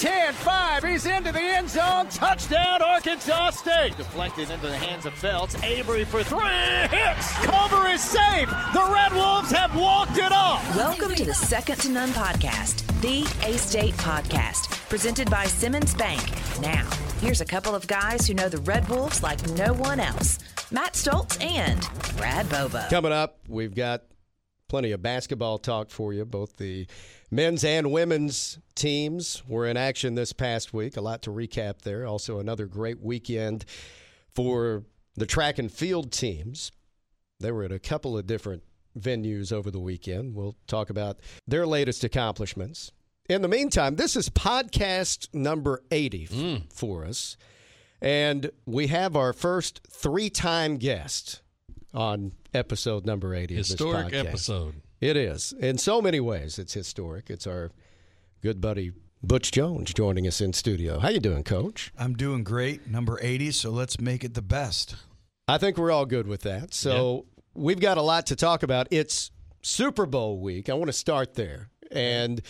10, 5. He's into the end zone. Touchdown, Arkansas State. Deflected into the hands of Phelps. Avery for three. Hits. Cover is safe. The Red Wolves have walked it off. Welcome to the Second to None podcast, the A State podcast, presented by Simmons Bank. Now, here's a couple of guys who know the Red Wolves like no one else Matt Stoltz and Brad Bobo. Coming up, we've got plenty of basketball talk for you. Both the men's and women's teams were in action this past week. A lot to recap there. Also, another great weekend for the track and field teams. They were at a couple of different venues over the weekend. We'll talk about their latest accomplishments. In the meantime, this is podcast number 80 mm. for us. And we have our first three time guest on episode number 80 Historic of this podcast. episode. It is. In so many ways, it's historic. It's our good buddy Butch Jones joining us in studio. How you doing, Coach? I'm doing great. Number 80, so let's make it the best. I think we're all good with that. So we've got a lot to talk about. It's Super Bowl week. I want to start there. And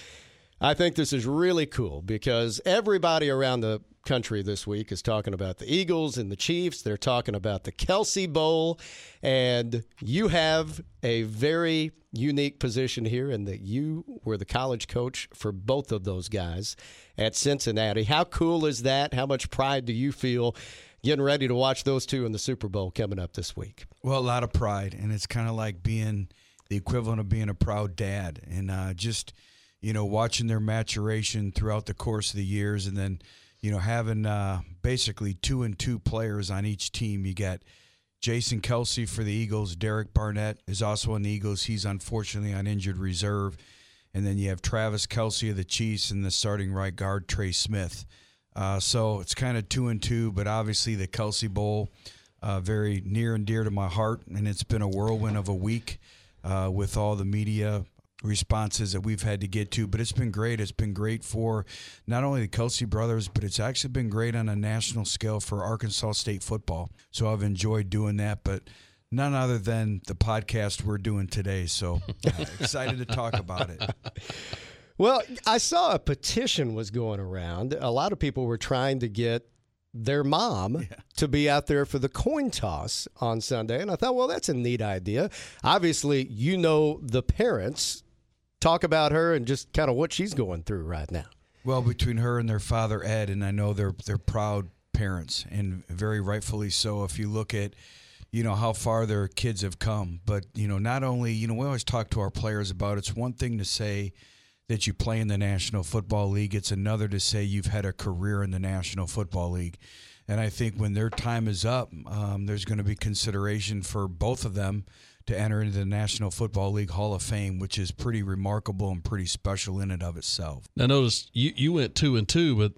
I think this is really cool because everybody around the country this week is talking about the Eagles and the Chiefs. They're talking about the Kelce Bowl. And you have a very unique position here in that you were the college coach for both of those guys at Cincinnati. How cool is that? How much pride do you feel getting ready to watch those two in the Super Bowl coming up this week? Well, a lot of pride, and it's kind of like being the equivalent of being a proud dad, and uh, just you know watching their maturation throughout the course of the years, and then you know having uh, basically two and two players on each team. You got Jason Kelce for the Eagles. Derek Barnett is also on the Eagles. He's unfortunately on injured reserve, and then you have Travis Kelce of the Chiefs and the starting right guard Trey Smith. Uh, so it's kind of two and two, but obviously the Kelce Bowl, uh, very near and dear to my heart, and it's been a whirlwind of a week uh, with all the media responses that we've had to get to. But it's been great. It's been great for not only the Kelce brothers, but it's actually been great on a national scale for Arkansas State football. So I've enjoyed doing that, but. None other than the podcast we're doing today. So uh, excited to talk about it. Well, I saw a petition was going around. A lot of people were trying to get their mom to be out there for the coin toss on Sunday. And I thought, well, that's a neat idea. Obviously, you know the parents. Talk about her and just kind of what she's going through right now. Well, between her and their father Ed, and I know they're they're proud parents, and very rightfully so. If you look at, you know, how far their kids have come, but you know, not only you know, we always talk to our players about it's one thing to say that you play in the National Football League. It's another to say you've had a career in the National Football League. And I think when their time is up, um, there's going to be consideration for both of them to enter into the National Football League Hall of Fame, which is pretty remarkable and pretty special in and of itself. Now, notice you, you went two and two, but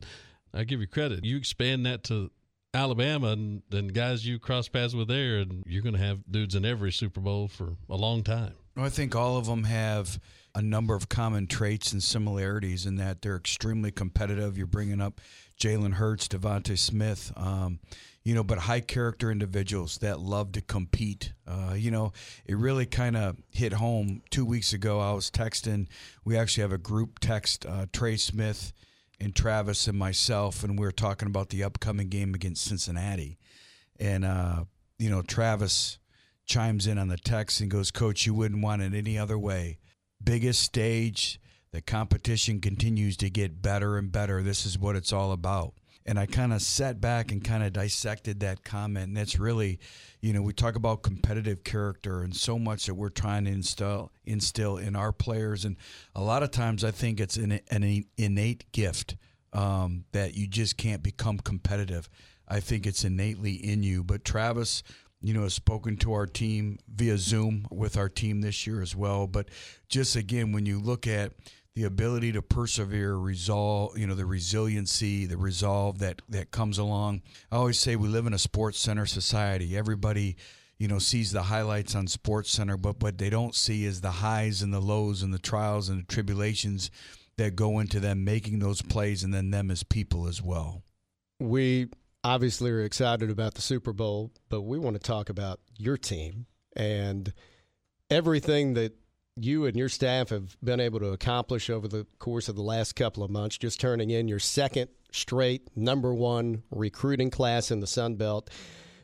I give you credit. You expand that to Alabama, and then guys you cross paths with there, and you're going to have dudes in every Super Bowl for a long time. I think all of them have a number of common traits and similarities in that they're extremely competitive. You're bringing up Jalen Hurts, DeVonta Smith, um, you know, but high character individuals that love to compete. Uh, you know, it really kind of hit home two weeks ago. I was texting. We actually have a group text, uh, Trey Smith and Travis and myself, and we are talking about the upcoming game against Cincinnati. And, uh, you know, Travis chimes in on the text and goes, Coach, you wouldn't want it any other way. Biggest stage, the competition continues to get better and better. This is what it's all about. And I kind of sat back and kind of dissected that comment. And that's really, you know, we talk about competitive character and so much that we're trying to instill, instill in our players. And a lot of times I think it's an, an innate gift um, that you just can't become competitive. I think it's innately in you. But Travis, you know, has spoken to our team via Zoom with our team this year as well. But just again, when you look at the ability to persevere, resolve, you know, the resiliency, the resolve that that comes along. I always say we live in a sports center society. Everybody, you know, sees the highlights on SportsCenter, but what they don't see is the highs and the lows and the trials and the tribulations that go into them making those plays and then them as people as well. We obviously are excited about the Super Bowl, but we want to talk about your team and everything that you and your staff have been able to accomplish over the course of the last couple of months, just turning in your second straight number one recruiting class in the Sun Belt.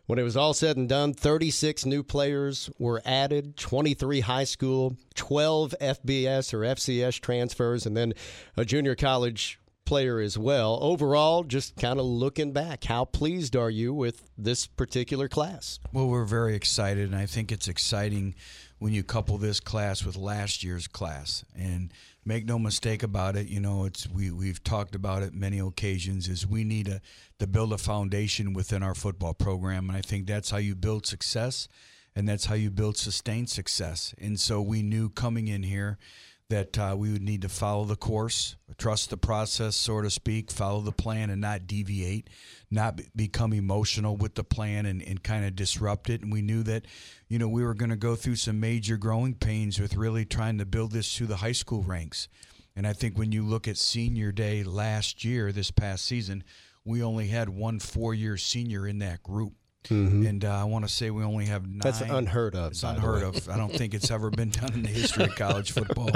When it was all said and done, 36 new players were added, 23 high school, 12 FBS or FCS transfers, and then a junior college player as well. Overall, just kind of looking back, how pleased are you with this particular class? Well, we're very excited, and I think it's exciting when you couple this class with last year's class. And make no mistake about it, you know, it's we we've talked about it many occasions. Is we need a, to build a foundation within our football program, and I think that's how you build success, and that's how you build sustained success. And so we knew coming in here that uh, we would need to follow the course, trust the process, so to speak, follow the plan and not deviate, not be- become emotional with the plan and, and kind of disrupt it. And we knew that, you know, we were going to go through some major growing pains with really trying to build this through the high school ranks. And I think when you look at senior day last year, this past season, we only had one four year senior in that group. Mm-hmm. And uh, I want to say we only have nine. That's unheard of. It's unheard of. I don't think it's ever been done in the history of college football.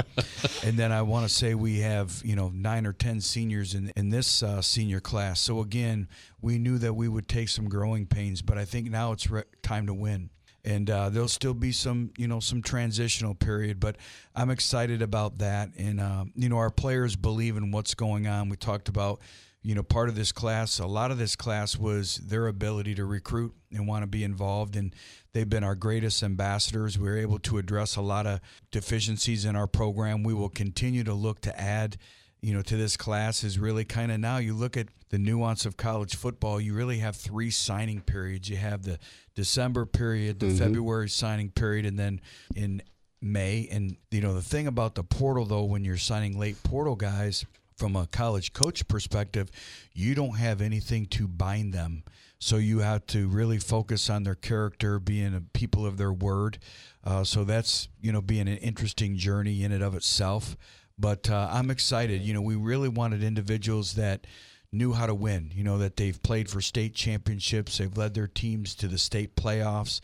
and then I want to say we have you know nine or ten seniors in in this uh, senior class. So again, we knew that we would take some growing pains, but I think now it's re- time to win. And uh, there'll still be some, you know, some transitional period, but I'm excited about that. And uh, you know, our players believe in what's going on. We talked about you know, part of this class, a lot of this class was their ability to recruit and want to be involved. And they've been our greatest ambassadors. We are able to address a lot of deficiencies in our program. We will continue to look to add, you know, to this class is really kind of now you look at the nuance of college football, you really have three signing periods. You have the December period, the mm-hmm. February signing period, and then in May. And, you know, the thing about the portal, though, when you're signing late portal guys, from a college coach perspective, you don't have anything to bind them. So you have to really focus on their character, being a people of their word. Uh, so that's you know being an interesting journey in and of itself. But uh, I'm excited. You know, we really wanted individuals that knew how to win. You know that they've played for state championships, they've led their teams to the state playoffs,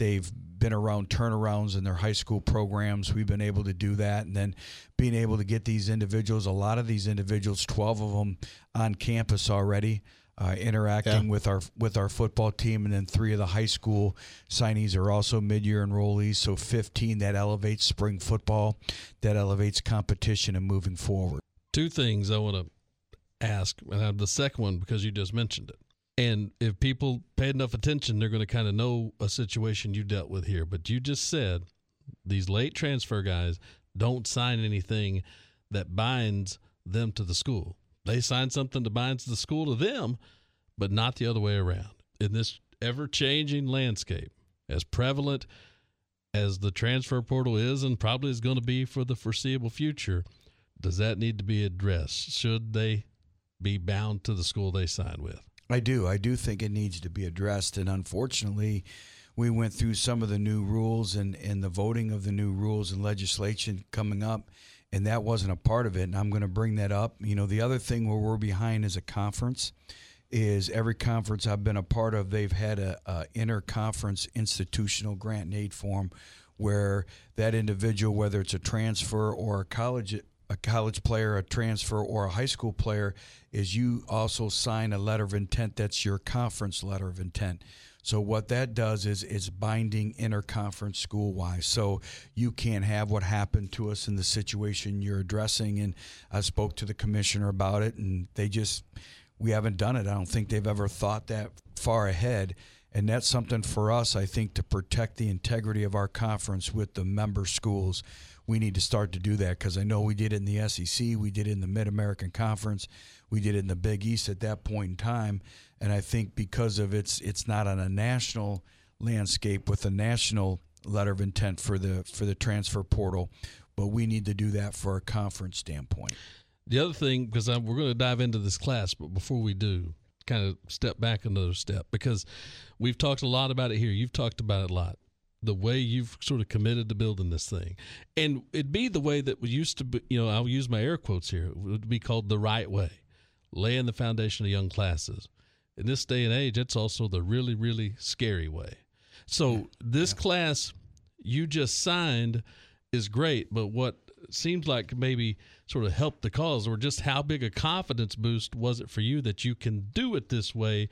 They've been around turnarounds in their high school programs. We've been able to do that. And then being able to get these individuals, a lot of these individuals, 12 of them on campus already. Uh, interacting yeah. with our with our football team, and then three of the high school signees are also mid-year enrollees. So 15 that elevates spring football, that elevates competition and moving forward. Two things I want to ask, and the second one because you just mentioned it. And if people pay enough attention, they're going to kind of know a situation you dealt with here. But you just said these late transfer guys don't sign anything that binds them to the school. They sign something that binds the school to them, but not the other way around. In this ever changing landscape, as prevalent as the transfer portal is and probably is going to be for the foreseeable future, does that need to be addressed? Should they be bound to the school they sign with? I do. I do think it needs to be addressed. And unfortunately, we went through some of the new rules and, and the voting of the new rules and legislation coming up, and that wasn't a part of it. And I'm going to bring that up. You know, the other thing where we're behind as a conference is every conference I've been a part of, they've had a, a interconference institutional grant and aid form where that individual, whether it's a transfer or a college a college player, a transfer, or a high school player is you also sign a letter of intent that's your conference letter of intent. So what that does is it's binding interconference school wise. So you can't have what happened to us in the situation you're addressing. And I spoke to the commissioner about it, and they just we haven't done it. I don't think they've ever thought that far ahead. And that's something for us, I think, to protect the integrity of our conference with the member schools we need to start to do that because I know we did it in the SEC, we did it in the Mid American Conference, we did it in the Big East at that point in time, and I think because of it's it's not on a national landscape with a national letter of intent for the for the transfer portal, but we need to do that for a conference standpoint. The other thing, because we're going to dive into this class, but before we do, kind of step back another step because we've talked a lot about it here. You've talked about it a lot the way you've sort of committed to building this thing. And it'd be the way that we used to be, you know, I'll use my air quotes here. It would be called the right way, laying the foundation of young classes. In this day and age, it's also the really, really scary way. So this yeah. class you just signed is great, but what seems like maybe sort of helped the cause, or just how big a confidence boost was it for you that you can do it this way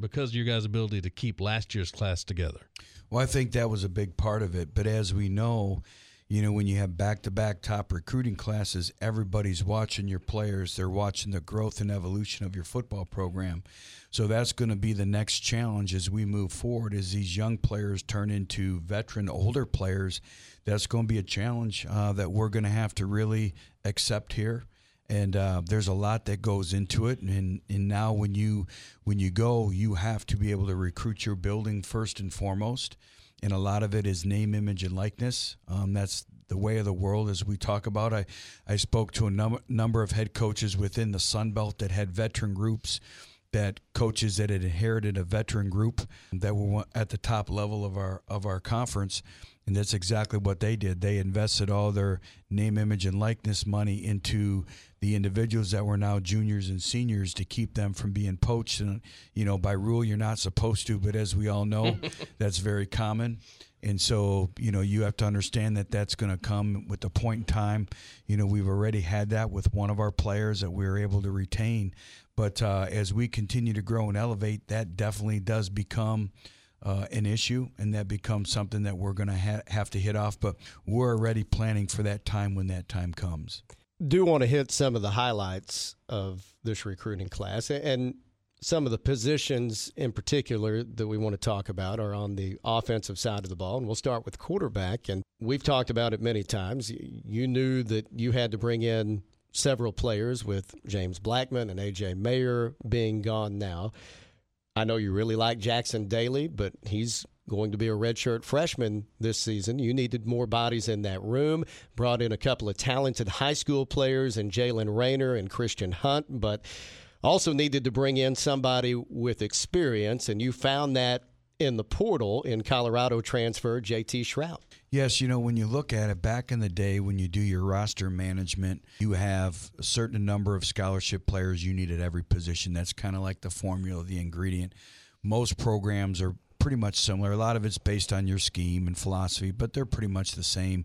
because of your guys' ability to keep last year's class together? Well, I think that was a big part of it. But as we know, you know, when you have back to back top recruiting classes, everybody's watching your players. They're watching the growth and evolution of your football program. So that's going to be the next challenge as we move forward as these young players turn into veteran, older players. That's going to be a challenge uh, that we're going to have to really accept here and uh, there's a lot that goes into it. And and now when you when you go you have to be able to recruit your building first and foremost. And a lot of it is name image and likeness. Um, that's the way of the world as we talk about. I, I spoke to a num- number of head coaches within the sun belt that had veteran groups that coaches that had inherited a veteran group that were at the top level of our of our conference. And that's exactly what they did. They invested all their name, image, and likeness money into the individuals that were now juniors and seniors to keep them from being poached. And, you know, by rule, you're not supposed to, but as we all know, that's very common. And so, you know, you have to understand that that's going to come with the point in time. You know, we've already had that with one of our players that we were able to retain. But uh, as we continue to grow and elevate, that definitely does become uh, an issue, and that becomes something that we're going to ha- have to hit off. But we're already planning for that time when that time comes. Do want to hit some of the highlights of this recruiting class, and some of the positions in particular that we want to talk about are on the offensive side of the ball. And we'll start with quarterback. And we've talked about it many times. You knew that you had to bring in several players with James Blackman and A.J. Mayer being gone now. I know you really like Jackson Daly, but he's going to be a redshirt freshman this season. You needed more bodies in that room. Brought in a couple of talented high school players and Jaylen Raynor and Christian Hunt, but also needed to bring in somebody with experience, and you found that in the portal in Colorado transfer JT Shrout. Yes, you know, when you look at it back in the day when you do your roster management, you have a certain number of scholarship players you need at every position. That's kind of like the formula, the ingredient. Most programs are pretty much similar. A lot of it's based on your scheme and philosophy, but they're pretty much the same.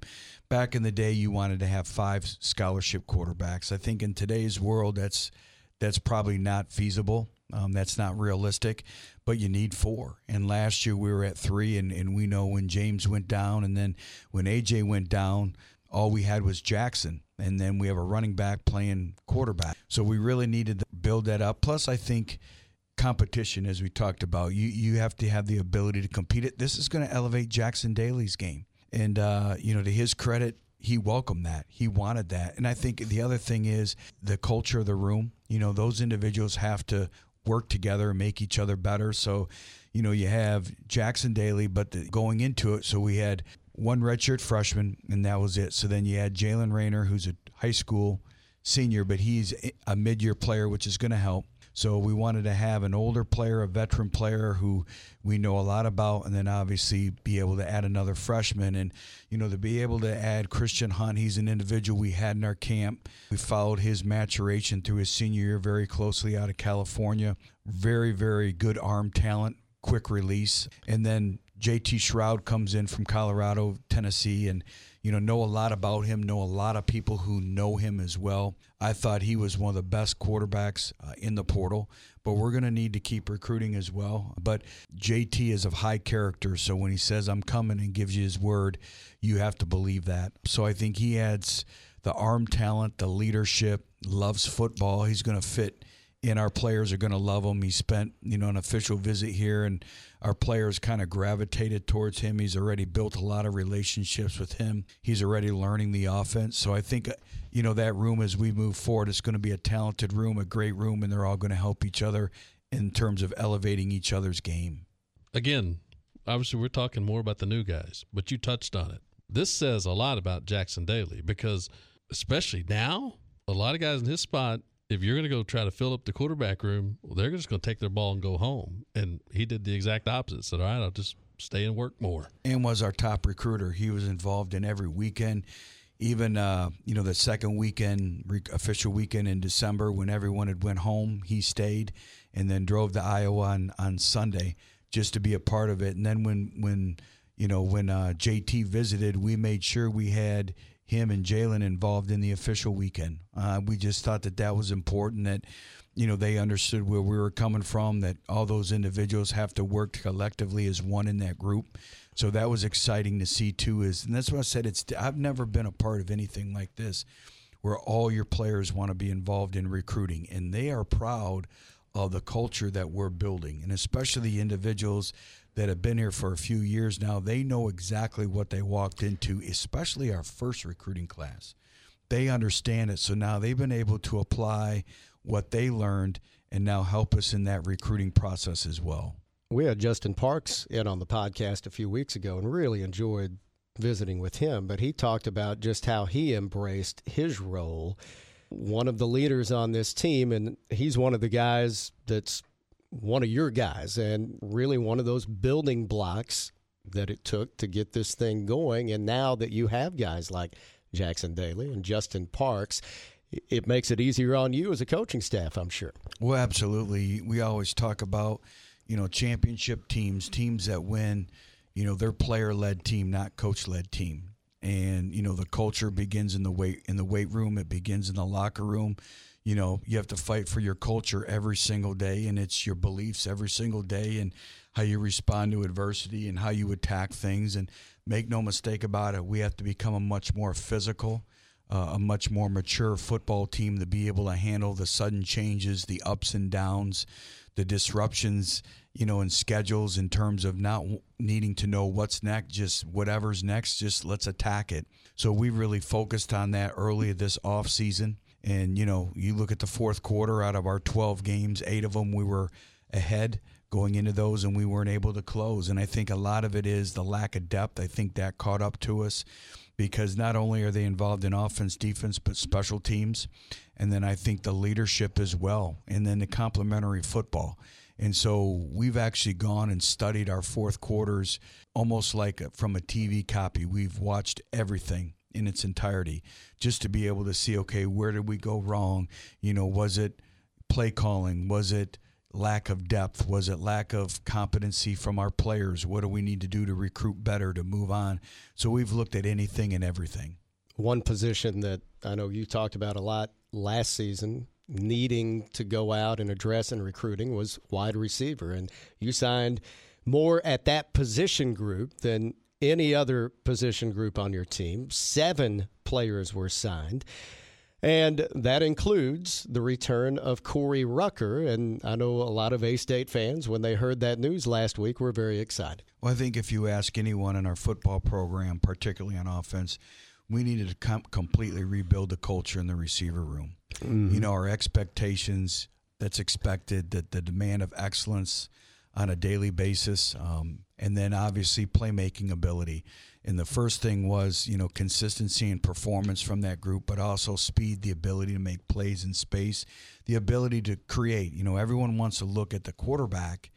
Back in the day, you wanted to have five scholarship quarterbacks. I think in today's world, that's that's probably not feasible. Um, that's not realistic, but you need four. And last year we were at three, and, and we know when James went down, and then when AJ went down, all we had was Jackson. And then we have a running back playing quarterback. So we really needed to build that up. Plus, I think competition, as we talked about, you, you have to have the ability to compete. It. This is going to elevate Jackson Daly's game. And, uh, you know, to his credit, he welcomed that. He wanted that. And I think the other thing is the culture of the room. You know, those individuals have to work together and make each other better. So, you know, you have Jackson Daly, but the, going into it, so we had one redshirt freshman, and that was it. So then you had Jaylen Raynor, who's a high school senior, but he's a mid year player, which is going to help. So we wanted to have an older player, a veteran player who we know a lot about, and then obviously be able to add another freshman. And, you know, to be able to add Christian Hunt, he's an individual we had in our camp. We followed his maturation through his senior year very closely out of California. Very, very good arm talent, quick release. And then JT Shrout comes in from Colorado, Tennessee, and you know, know a lot about him, know a lot of people who know him as well. I thought he was one of the best quarterbacks uh, in the portal, but we're going to need to keep recruiting as well. But JT is of high character, so when he says, I'm coming and gives you his word, you have to believe that. So I think he adds the arm talent, the leadership, loves football. He's going to fit and our players are going to love him. He spent, you know, an official visit here, and our players kind of gravitated towards him. He's already built a lot of relationships with him. He's already learning the offense. So I think, uh, you know, that room as we move forward, it's going to be a talented room, a great room, and they're all going to help each other in terms of elevating each other's game. Again, obviously, we're talking more about the new guys, but you touched on it. This says a lot about Jackson Daly because, especially now, a lot of guys in his spot if you're going to go try to fill up the quarterback room, well, they're just going to take their ball and go home. And he did the exact opposite. Said, "All right, I'll just stay and work more." And was our top recruiter. He was involved in every weekend, even uh, you know the second weekend, official weekend in December when everyone had went home. He stayed and then drove to Iowa on, on Sunday just to be a part of it. And then when when you know, when uh, JT visited, we made sure we had him and Jaylen involved in the official weekend. Uh, we just thought that that was important that, you know, they understood where we were coming from, that all those individuals have to work collectively as one in that group. So that was exciting to see too. Is and that's what I said. It's I've never been a part of anything like this, where all your players want to be involved in recruiting, and they are proud of the culture that we're building, and especially the individuals that have been here for a few years now, they know exactly what they walked into, especially our first recruiting class. They understand it. So now they've been able to apply what they learned and now help us in that recruiting process as well. We had Justin Parks in on the podcast a few weeks ago and really enjoyed visiting with him, but he talked about just how he embraced his role. One of the leaders on this team, and he's one of the guys that's one of your guys and really one of those building blocks that it took to get this thing going. And now that you have guys like Jackson Daly and Justin Parks, it makes it easier on you as a coaching staff, I'm sure. Well, absolutely. We always talk about, you know, championship teams, teams that win, you know, their player led team, not coach led team. And, you know, the culture begins in the weight in the weight room, it begins in the locker room you know you have to fight for your culture every single day and it's your beliefs every single day and how you respond to adversity and how you attack things and make no mistake about it we have to become a much more physical uh, a much more mature football team to be able to handle the sudden changes the ups and downs the disruptions you know in schedules in terms of not needing to know what's next just whatever's next just let's attack it. So we really focused on that early this off season and, you know, you look at the fourth quarter out of our 12 games, eight of them we were ahead going into those and we weren't able to close. And I think a lot of it is the lack of depth. I think that caught up to us because not only are they involved in offense, defense, but special teams. And then I think the leadership as well. And then the complementary football. And so we've actually gone and studied our fourth quarters almost like from a TV copy. We've watched everything in its entirety just to be able to see okay where did we go wrong? You know was it play calling? Was it lack of depth? Was it lack of competency from our players? What do we need to do to recruit better to move on? So we've looked at anything and everything. One position that i know you talked about a lot last season needing to go out and address in recruiting was wide receiver. And you signed more at that position group than any other position group on your team. Seven players were signed. And that includes the return of Corey Rucker. And I know a lot of A State fans, when they heard that news last week, were very excited. Well, I think if you ask anyone in our football program, particularly on offense, we needed to com- completely rebuild the culture in the receiver room. Mm-hmm. You know, our expectations that's expected, that the demand of excellence on a daily basis. Um, and then obviously playmaking ability. And the first thing was, you know, consistency and performance from that group, but also speed, the ability to make plays in space, the ability to create. You know, everyone wants to look at the quarterback,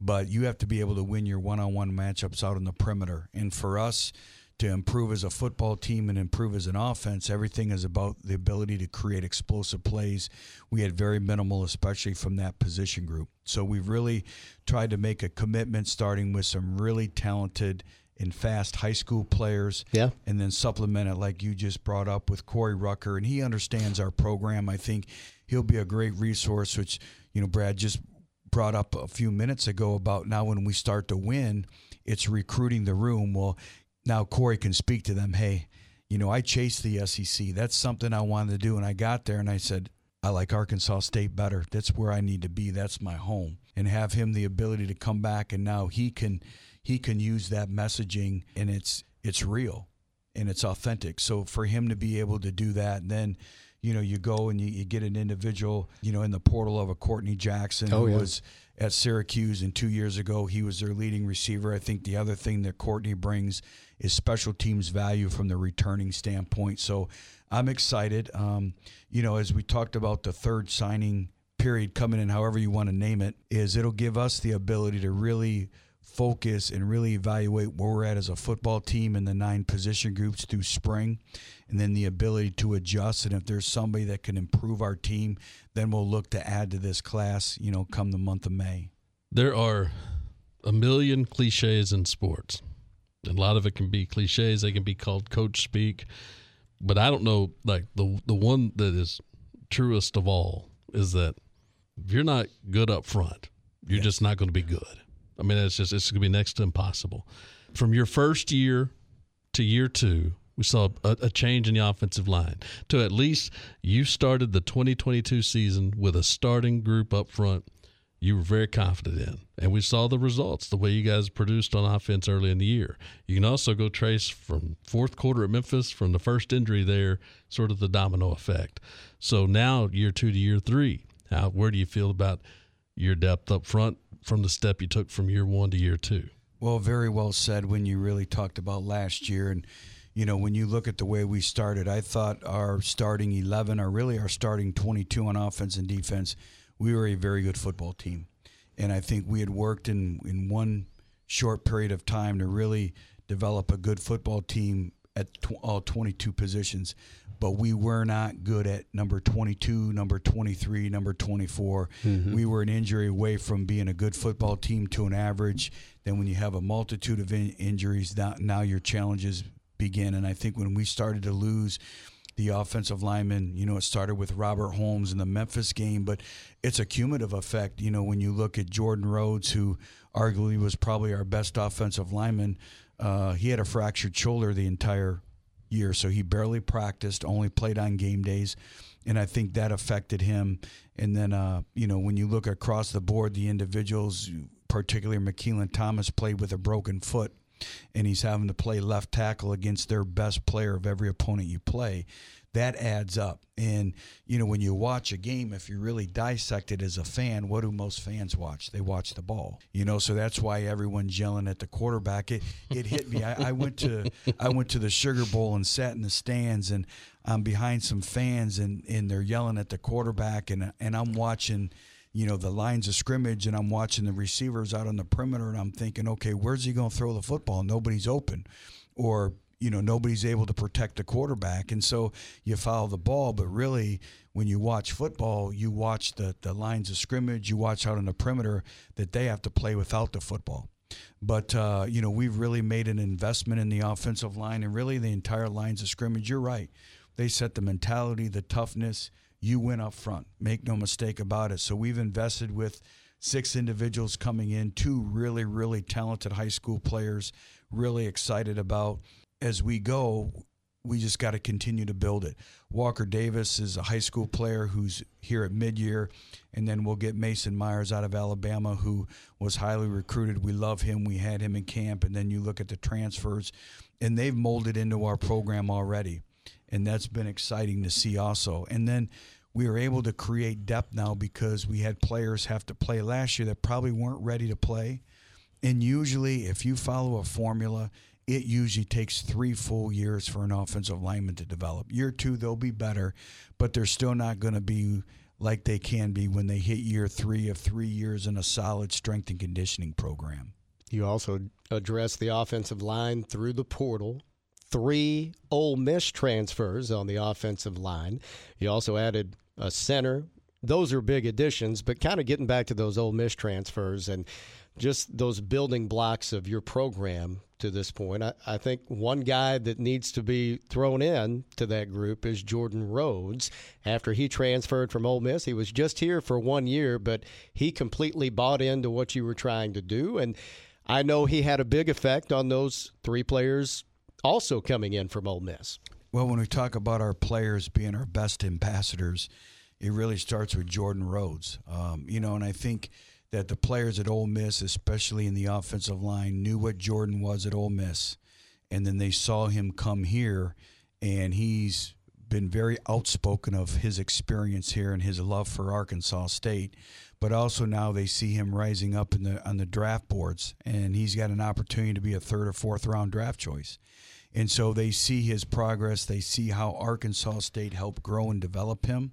but you have to be able to win your one on one matchups out on the perimeter. And for us, to improve as a football team and improve as an offense, everything is about the ability to create explosive plays. We had very minimal, especially from that position group. So we've really tried to make a commitment starting with some really talented and fast high school players. Yeah. And then supplement it like you just brought up with Corey Rucker. And he understands our program. I think he'll be a great resource, which, you know, Brad just brought up a few minutes ago about now when we start to win, it's recruiting the room. Well, now Corey can speak to them. Hey, you know, I chased the SEC. That's something I wanted to do. And I got there and I said, I like Arkansas State better. That's where I need to be. That's my home. And have him the ability to come back and now he can he can use that messaging and it's it's real and it's authentic. So for him to be able to do that, and then you know, you go and you, you get an individual, you know, in the portal of a Courtney Jackson oh, who yeah. was at Syracuse and two years ago he was their leading receiver. I think the other thing that Courtney brings is special teams value from the returning standpoint. So I'm excited. Um, you know, as we talked about the third signing period coming in, however you want to name it, is it'll give us the ability to really focus and really evaluate where we're at as a football team in the nine position groups through spring and then the ability to adjust and if there's somebody that can improve our team then we'll look to add to this class you know come the month of may there are a million cliches in sports And a lot of it can be cliches. They can be called coach speak. But I don't know, like the the one that is truest of all is that if you're not good up front, you're yeah. just not going to be good. I mean, it's just it's going to be next to impossible. From your first year to year two, we saw a, a, change in the offensive line. To at least you started the 2022 season with a starting group up front you were very confident in. And we saw the results, the way you guys produced on offense early in the year. You can also go trace from fourth quarter at Memphis, from the first injury there, sort of the domino effect. So now, year two to year three, how, where do you feel about your depth up front from the step you took from year one to year two? Well, very well said when you really talked about last year. And, you know, when you look at the way we started, I thought our starting 11, or really our starting 22 on offense and defense, we were a very good football team. And I think we had worked in, in one short period of time to really develop a good football team at tw- all 22 positions. But we were not good at number 22, number 23, number 24. Mm-hmm. We were an injury away from being a good football team to an average. Then, when you have a multitude of in- injuries, now, now your challenges begin. And I think when we started to lose the offensive lineman. You know, it started with Robert Holmes in the Memphis game, but it's a cumulative effect. You know, when you look at Jordan Rhodes, who arguably was probably our best offensive lineman, uh, he had a fractured shoulder the entire year, so he barely practiced, only played on game days. And I think that affected him. And then, uh, you know, when you look across the board, the individuals, particularly McKeelan Thomas, played with a broken foot and he's having to play left tackle against their best player of every opponent you play, that adds up. And, you know, when you watch a game, if you really dissect it as a fan, what do most fans watch? They watch the ball. You know, so that's why everyone's yelling at the quarterback. It it hit me. I, I went to I went to the Sugar Bowl and sat in the stands and I'm behind some fans and, and they're yelling at the quarterback and and I'm watching – you know, the lines of scrimmage and I'm watching the receivers out on the perimeter and I'm thinking, okay, where's he going to throw the football? Nobody's open. Or, you know, nobody's able to protect the quarterback. And so you follow the ball. But really, when you watch football, you watch the, the lines of scrimmage, you watch out on the perimeter that they have to play without the football. But, uh, you know, we've really made an investment in the offensive line and really the entire lines of scrimmage. You're right. They set the mentality, the toughness you win up front. Make no mistake about it. So we've invested with six individuals coming in, two really, really talented high school players, really excited about as we go. We just got to continue to build it. Walker Davis is a high school player who's here at mid year, and then we'll get Mason Myers out of Alabama, who was highly recruited. We love him. We had him in camp, and then you look at the transfers, and they've molded into our program already and that's been exciting to see also. And then we were able to create depth now because we had players have to play last year that probably weren't ready to play. And usually, if you follow a formula, it usually takes three full years for an offensive lineman to develop. Year two, they'll be better, but they're still not going to be like they can be when they hit year three of three years in a solid strength and conditioning program. You also address the offensive line through the portal three Ole Miss transfers on the offensive line. You also added a center. Those are big additions, but kind of getting back to those Ole Miss transfers and just those building blocks of your program to this point. I, I, think one guy that needs to be thrown in to that group is Jordan Rhodes. After he transferred from Ole Miss, he was just here for one year, but he completely bought into what you were trying to do. And I know he had a big effect on those three players also coming in from Ole Miss. Well, when we talk about our players being our best ambassadors, it really starts with Jordan Rhodes. Um, you know, and I think that the players at Ole Miss, especially in the offensive line, knew what Jordan was at Ole Miss, and then they saw him come here, and he's been very outspoken of his experience here and his love for Arkansas State. But also now they see him rising up in the on the draft boards, and he's got an opportunity to be a third or fourth round draft choice. And so they see his progress. They see how Arkansas State helped grow and develop him.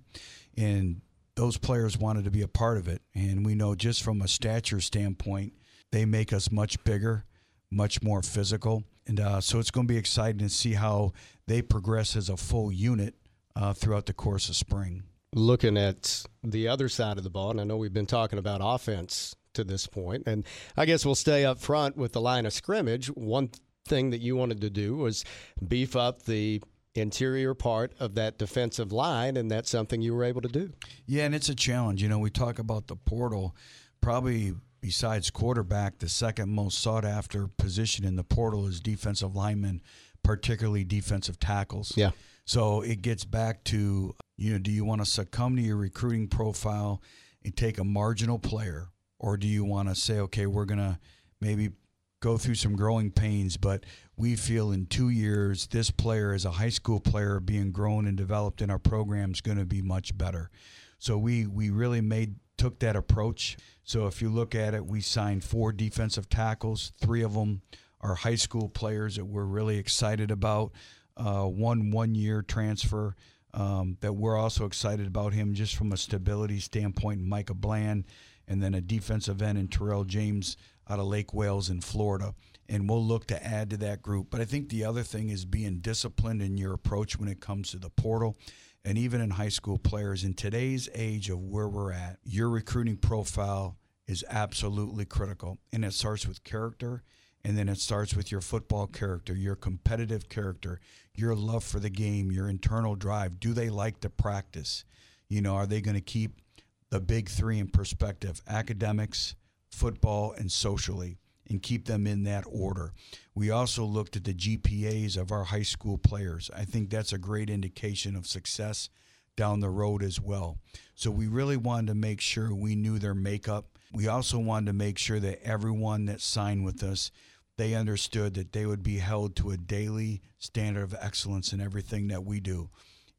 And those players wanted to be a part of it. And we know just from a stature standpoint, they make us much bigger, much more physical. And uh, so it's going to be exciting to see how they progress as a full unit uh, throughout the course of spring. Looking at the other side of the ball, and I know we've been talking about offense to this point, and I guess we'll stay up front with the line of scrimmage. One thing that you wanted to do was beef up the interior part of that defensive line, and that's something you were able to do. Yeah, and it's a challenge. You know, we talk about the portal, probably besides quarterback, the second most sought after position in the portal is defensive lineman, particularly defensive tackles. Yeah. So it gets back to, you know, do you want to succumb to your recruiting profile and take a marginal player? Or do you want to say, okay, we're going to maybe go through some growing pains, but we feel in two years this player as a high school player being grown and developed in our program is going to be much better. So we we really made took that approach. So if you look at it, we signed four defensive tackles. Three of them are high school players that we're really excited about. Uh, one one year transfer um, that we're also excited about him just from a stability standpoint. Micah Bland, and then a defensive end in Terrell James out of Lake Wales in Florida. And we'll look to add to that group. But I think the other thing is being disciplined in your approach when it comes to the portal and even in high school players. In today's age of where we're at, your recruiting profile is absolutely critical. And it starts with character. And then it starts with your football character, your competitive character, your love for the game, your internal drive. Do they like to practice? You know, are they going to keep the big three in perspective academics, football, and socially, and keep them in that order. We also looked at the GPAs of our high school players. I think that's a great indication of success down the road as well. So we really wanted to make sure we knew their makeup. We also wanted to make sure that everyone that signed with us they understood that they would be held to a daily standard of excellence in everything that we do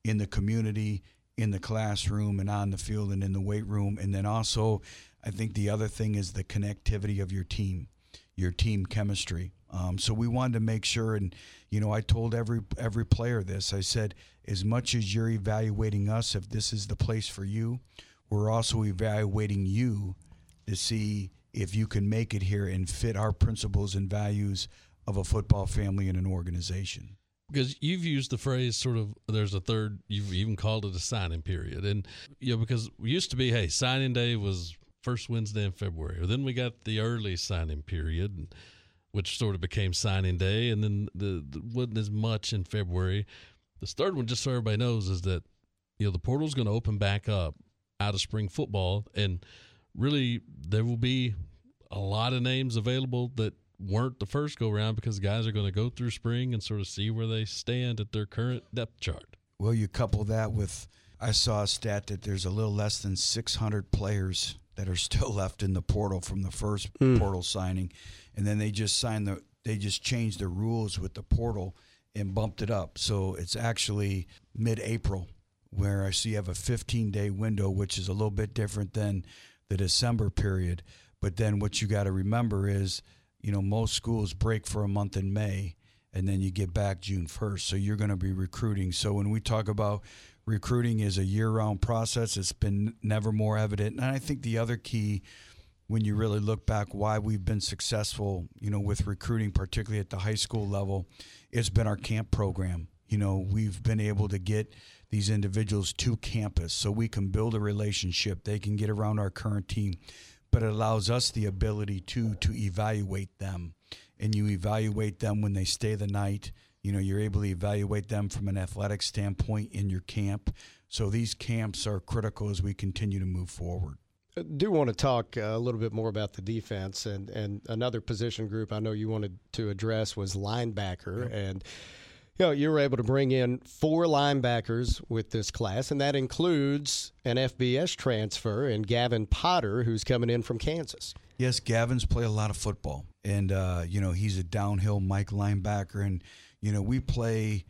in the community, in the classroom, and on the field and in the weight room. And then also, I think the other thing is the connectivity of your team, your team chemistry. Um, so we wanted to make sure, and you know, I told every every player this. I said, as much as you're evaluating us, if this is the place for you, we're also evaluating you to see if you can make it here and fit our principles and values of a football family and an organization. Because you've used the phrase sort of there's a third you've even called it a signing period. And you know, because it used to be, hey, signing day was first Wednesday in February. Then we got the early signing period, which sort of became signing day, and then the, the wasn't as much in February. This third one, just so everybody knows, is that you know the portal's going to open back up out of spring football, and really there will be a lot of names available that weren't the first go round because guys are going to go through spring and sort of see where they stand at their current depth chart. Well, you couple that with I saw a stat that there's a little less than 600 players that are still left in the portal from the first mm. portal signing, and then they just signed the they just changed the rules with the portal and bumped it up. So it's actually mid-April where I see you have a 15-day window, which is a little bit different than the December period. But then what you got to remember is, you know, most schools break for a month in May and then you get back June 1st. So you're going to be recruiting. So when we talk about recruiting is a year-round process, it's been never more evident. And I think the other key when you really look back why we've been successful, you know, with recruiting particularly at the high school level, it's been our camp program. You know, we've been able to get these individuals to campus so we can build a relationship. They can get around our current team but it allows us the ability to to evaluate them and you evaluate them when they stay the night you know you're able to evaluate them from an athletic standpoint in your camp so these camps are critical as we continue to move forward I do want to talk uh, a little bit more about the defense and, and another position group I know you wanted to address was linebacker yep. and you know, you were able to bring in four linebackers with this class, and that includes an FBS transfer and Gavin Potter, who's coming in from Kansas. Yes, Gavin's played a lot of football, and uh, you know he's a downhill Mike linebacker, and you know we play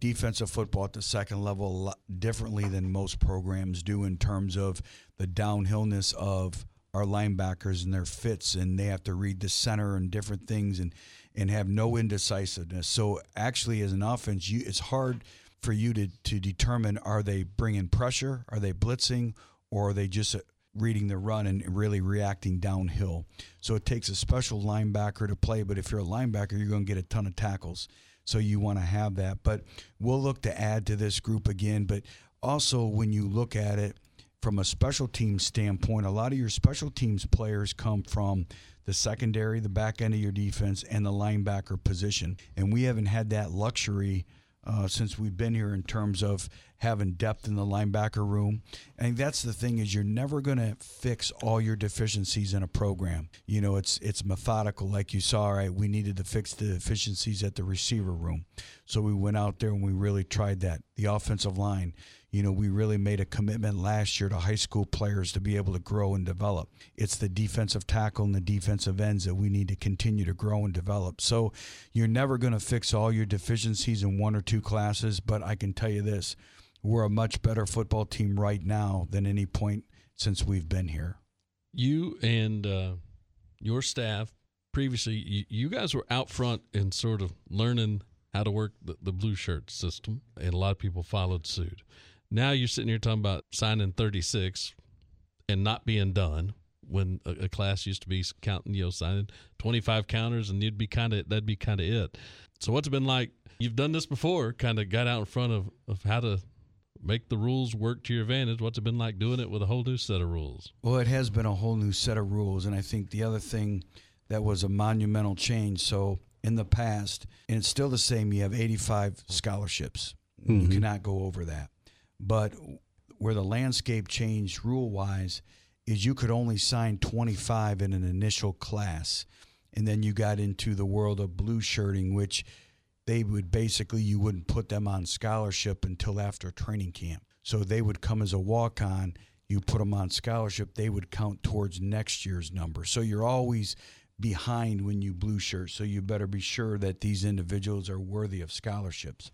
defensive football at the second level differently than most programs do in terms of the downhillness of our linebackers and their fits, and they have to read the center and different things, and and have no indecisiveness. So actually, as an offense, you, it's hard for you to, to determine are they bringing pressure, are they blitzing, or are they just uh, reading the run and really reacting downhill. So it takes a special linebacker to play, but if you're a linebacker, you're going to get a ton of tackles. So you want to have that. But we'll look to add to this group again. But also, when you look at it from a special teams standpoint, a lot of your special teams players come from the secondary, the back end of your defense, and the linebacker position. And we haven't had that luxury uh, since we've been here in terms of having depth in the linebacker room. And that's the thing is you're never going to fix all your deficiencies in a program. You know, it's it's methodical like you saw, right? We needed to fix the deficiencies at the receiver room. So we went out there and we really tried that. The offensive line, you know, we really made a commitment last year to high school players to be able to grow and develop. It's the defensive tackle and the defensive ends that we need to continue to grow and develop. So you're never going to fix all your deficiencies in one or two classes, but I can tell you this we're a much better football team right now than any point since we've been here. You and uh, your staff previously, you, you, guys were out front in sort of learning how to work the, the blue shirt system, and a lot of people followed suit. Now you're sitting here talking about signing 36 and not being done when a, a class used to be counting, you know, signing 25 counters and you'd be kind of, that'd be kind of it. So what's it been like? You've done this before, kind of got out in front of, of how to make the rules work to your advantage. What's it been like doing it with a whole new set of rules? Well, it has been a whole new set of rules. And I think the other thing that was a monumental change. So in the past, and it's still the same, you have 85 scholarships. Mm-hmm. You cannot go over that. But where the landscape changed rule wise is you could only sign 25 in an initial class. And then you got into the world of blue shirting, which they would basically, you wouldn't put them on scholarship until after training camp. So they would come as a walk on. You put them on scholarship, they would count towards next year's number. So you're always behind when you blue shirt. So you better be sure that these individuals are worthy of scholarships.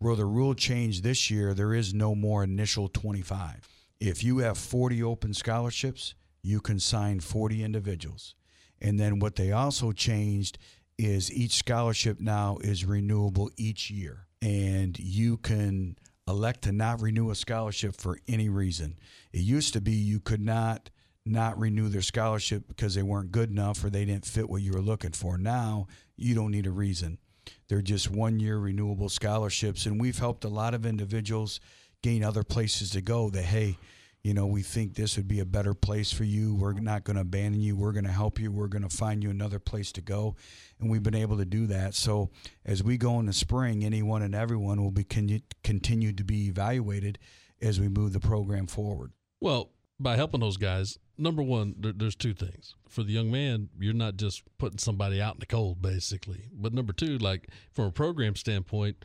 Where the rule changed this year, there is no more initial 25. If you have 40 open scholarships, you can sign 40 individuals. And then what they also changed is each scholarship now is renewable each year. And you can elect to not renew a scholarship for any reason. It used to be you could not not renew their scholarship because they weren't good enough or they didn't fit what you were looking for. Now you don't need a reason. They're just one year renewable scholarships. And we've helped a lot of individuals gain other places to go that, hey, you know, we think this would be a better place for you. We're not going to abandon you. We're going to help you. We're going to find you another place to go. And we've been able to do that. So as we go in the spring, anyone and everyone will be con- continue to be evaluated as we move the program forward. Well, by helping those guys, number one, there, there's two things. For the young man, you're not just putting somebody out in the cold, basically. But number two, like from a program standpoint,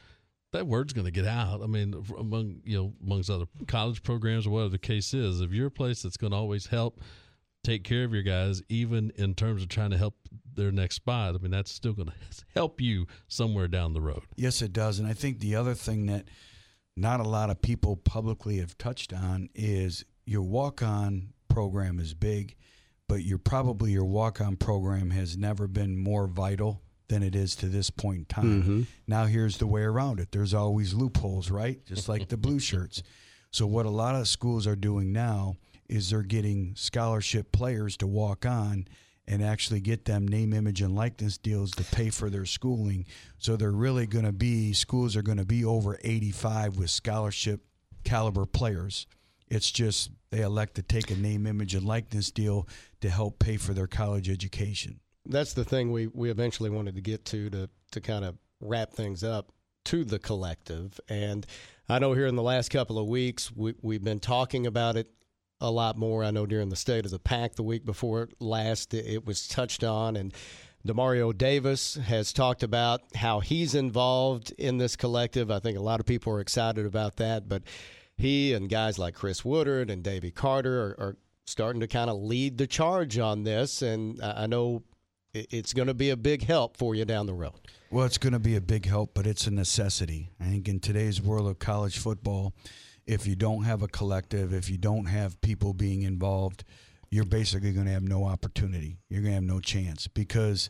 that word's going to get out. I mean, among you know, amongst other college programs or whatever the case is, if you're a place that's going to always help take care of your guys, even in terms of trying to help their next spot, I mean, that's still going to help you somewhere down the road. Yes, it does. And I think the other thing that not a lot of people publicly have touched on is your walk on program is big, but your probably your walk on program has never been more vital than it is to this point in time. Mm-hmm. Now here's the way around it. There's always loopholes, right? Just like the blue shirts. So what a lot of schools are doing now is they're getting scholarship players to walk on and actually get them name, image, and likeness deals to pay for their schooling. So they're really going to be schools are going to be over 85 with scholarship caliber players. It's just they elect to take a name, image, and likeness deal to help pay for their college education. That's the thing we, we eventually wanted to get to to, to kind of wrap things up to the collective. And I know here in the last couple of weeks, we, we've been talking about it a lot more. I know during the State of the Pack the week before last, it was touched on. And Demario Davis has talked about how he's involved in this collective. I think a lot of people are excited about that. But he and guys like Chris Woodard and Davy Carter are, are starting to kind of lead the charge on this. And I know it's going to be a big help for you down the road. Well, it's going to be a big help, but it's a necessity. I think in today's world of college football, if you don't have a collective, if you don't have people being involved, you're basically going to have no opportunity. You're going to have no chance because,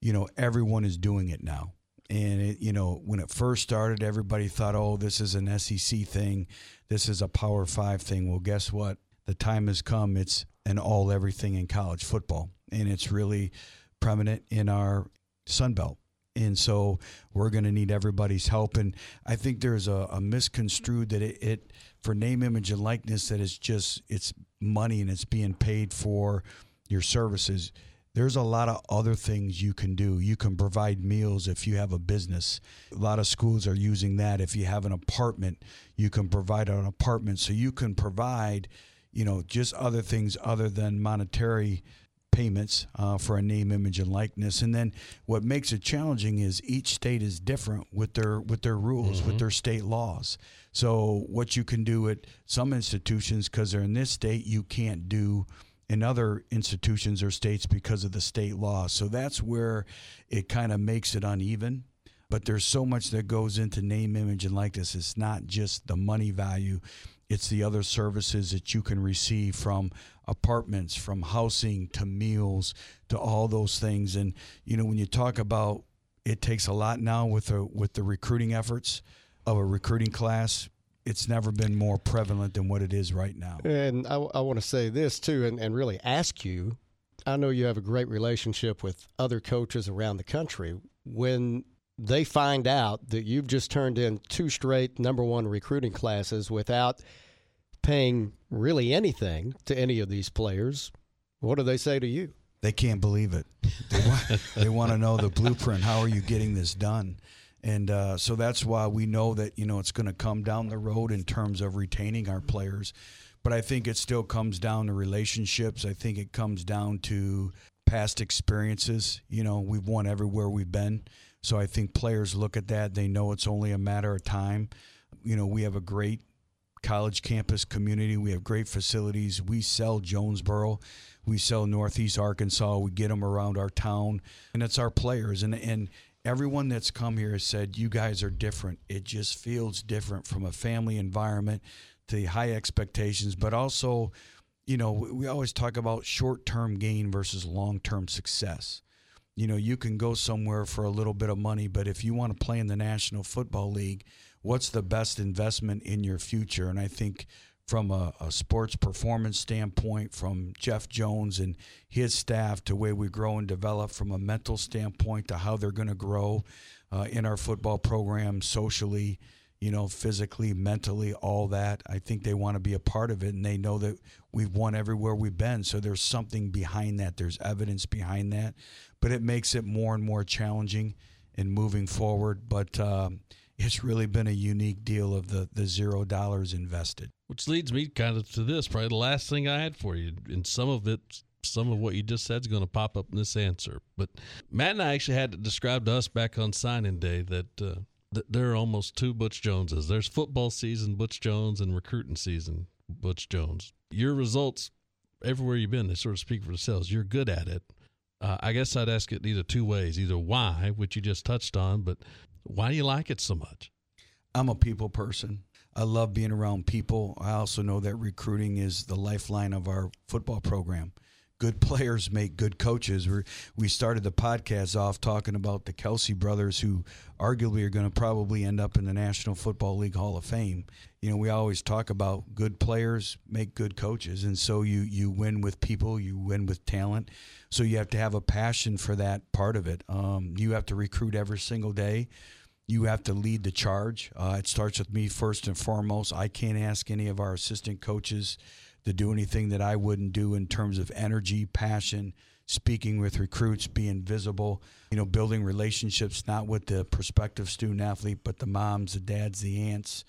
you know, everyone is doing it now. And it, you know, when it first started, everybody thought, "Oh, this is an SEC thing. This is a Power 5 thing." Well, guess what? The time has come. It's an all everything in college football, and it's really prominent in our Sun Belt. And so we're going to need everybody's help. And I think there's a, a misconstrued that it, it, for name, image, and likeness, that it's just it's money and it's being paid for your services. There's a lot of other things you can do. You can provide meals if you have a business. A lot of schools are using that. If you have an apartment, you can provide an apartment. So you can provide, you know, just other things other than monetary payments uh, for a name, image, and likeness. And then what makes it challenging is each state is different with their with their rules, mm-hmm. with their state laws. So what you can do at some institutions because they're in this state, you can't do in other institutions or states because of the state law. So that's where it kind of makes it uneven. But there's so much that goes into name, image, and likeness. It's not just the money value it's the other services that you can receive from apartments, from housing to meals to all those things. And you know, when you talk about it takes a lot now with the with the recruiting efforts of a recruiting class. It's never been more prevalent than what it is right now. And I, I want to say this too, and, and really ask you. I know you have a great relationship with other coaches around the country. When they find out that you've just turned in two straight number one recruiting classes without paying really anything to any of these players, what do they say to you? They can't believe it. They want, they want to know the blueprint. How are you getting this done? And uh, so that's why we know that you know it's going to come down the road in terms of retaining our players. But I think it still comes down to relationships. I think it comes down to past experiences. You know, we've won everywhere we've been. So I think players look at that. They know it's only a matter of time. You know, we have a great college campus community. We have great facilities. We sell Jonesboro. We sell Northeast Arkansas. We get them around our town. And it's our players. And, and everyone that's come here has said, you guys are different. It just feels different from a family environment to the high expectations, but also, you know, we always talk about short term gain versus long term success you know, you can go somewhere for a little bit of money, but if you want to play in the National Football League, what's the best investment in your future? And I think from a, a, sports performance standpoint, from Jeff Jones and his staff to where we grow and develop, from a mental standpoint to how they're going to grow uh, in our football program socially, you know, physically, mentally, all that. I think they want to be a part of it, and they know that we've won everywhere we've been. So there's something behind that. There's evidence behind that, but it makes it more and more challenging in moving forward. But um, it's really been a unique deal of the the zero dollars invested. Which leads me kind of to this, probably the last thing I had for you, and some of it some of what you just said is going to pop up in this answer. But Matt and I actually had to describe to us back on signing day that uh, there are almost two Butch Joneses. There's football season Butch Jones and recruiting season Butch Jones. Your results everywhere you've been, they sort of speak for themselves. You're good at it. Uh, I guess I'd ask it either two ways: either why, which you just touched on, but why do you like it so much? I'm a people person. I love being around people. I also know that recruiting is the lifeline of our football program good players make good coaches. we we started the podcast off talking about the Kelce brothers, who arguably are going to probably end up in the National Football League Hall of Fame. You know, we always talk about good players make good coaches, and so you you win with people, you win with talent. So you have to have a passion for that part of it. Um, you have to recruit every single day. You have to lead the charge. Uh, it starts with me first and foremost. I can't ask any of our assistant coaches to do anything that I wouldn't do in terms of energy, passion, speaking with recruits, being visible, you know, building relationships not with the prospective student athlete, but the moms, the dads, the aunts,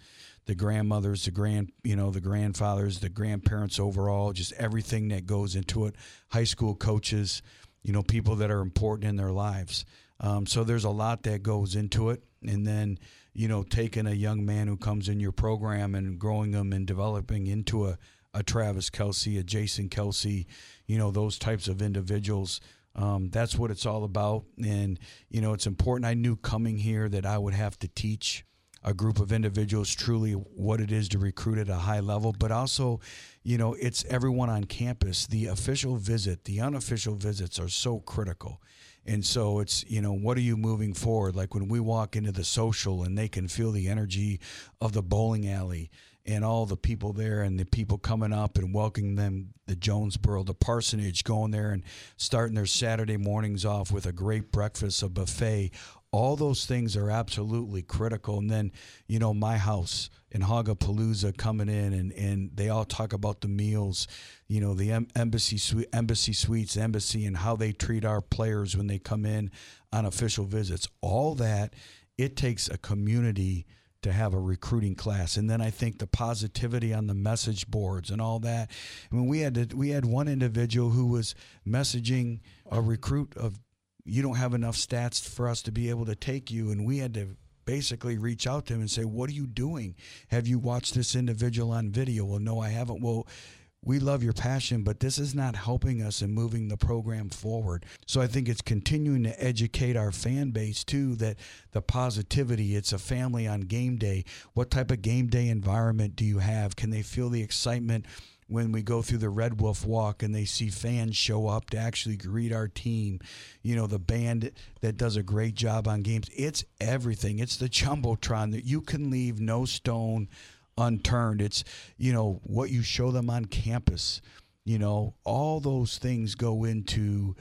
the grandmothers, the grand, you know, the grandfathers, the grandparents overall, just everything that goes into it. High school coaches, you know, people that are important in their lives. Um, so there's a lot that goes into it, and then you know, taking a young man who comes in your program and growing them and developing into a a Travis Kelce, a Jason Kelce, you know, those types of individuals. Um, that's what it's all about. And, you know, it's important. I knew coming here that I would have to teach a group of individuals truly what it is to recruit at a high level, but also, you know, it's everyone on campus. The official visit, the unofficial visits are so critical. And so it's, you know, what are you moving forward? Like when we walk into the social and they can feel the energy of the bowling alley and all the people there and the people coming up and welcoming them the Jonesboro, the parsonage, going there and starting their Saturday mornings off with a great breakfast, a buffet. all those things are absolutely critical. And then, you know, my house in Hogapalooza coming in, and, and they all talk about the meals, you know, the em- embassy suite, embassy suites, embassy, and how they treat our players when they come in on official visits. All that it takes a community to have a recruiting class. And then I think the positivity on the message boards and all that. I mean, we had to, we had one individual who was messaging a recruit of you don't have enough stats for us to be able to take you, and we had to basically reach out to him and say, "What are you doing? Have you watched this individual on video?" Well, no, I haven't. Well, we love your passion, but this is not helping us in moving the program forward. So I think it's continuing to educate our fan base too that the positivity, it's a family on game day. What type of game day environment do you have? Can they feel the excitement? when we go through the Red Wolf walk and they see fans show up to actually greet our team. You know, the band that does a great job on games. It's everything. It's the Jumbotron that you can leave no stone unturned. It's, you know, what you show them on campus. You know, all those things go into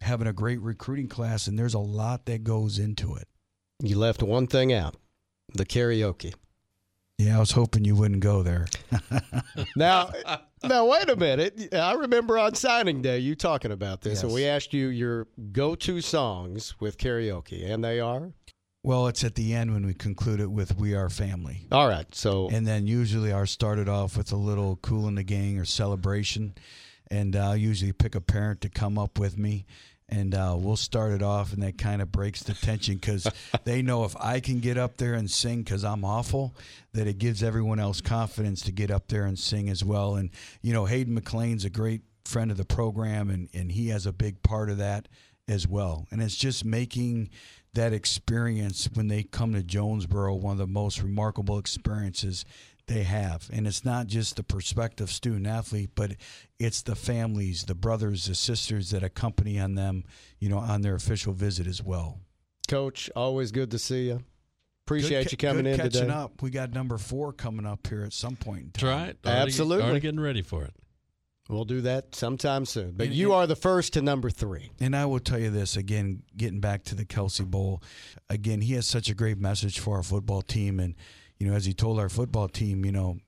having a great recruiting class, and there's a lot that goes into it. You left one thing out the karaoke. Yeah, I was hoping you wouldn't go there. now, now wait a minute. I remember on signing day you talking about this, Yes. and we asked you your go-to songs with karaoke, and they are Well, it's at the end when we conclude it with "We Are Family." all right. So And then usually ours started off with a little Kool & the Gang or celebration. And I'll usually pick a parent to come up with me. And uh, we'll start it off, and that kind of breaks the tension because they know if I can get up there and sing because I'm awful, that it gives everyone else confidence to get up there and sing as well. And, you know, Hayden McLean's a great friend of the program, and, and he has a big part of that as well. And it's just making that experience when they come to Jonesboro one of the most remarkable experiences they have. And it's not just the prospective student athlete, but it's the families, the brothers, the sisters that accompany on them, you know, on their official visit as well. Coach, always good to see you. Appreciate Good you ca- coming good in catching today. up. We got number four coming up here at some point in That's time. right. Already- Absolutely. Already getting ready for it. We'll do that sometime soon. But And- you are the first to number three. And I will tell you this again, getting back to the Kelce Bowl, again, he has such a great message for our football team. And, you know, as he told our football team, you know,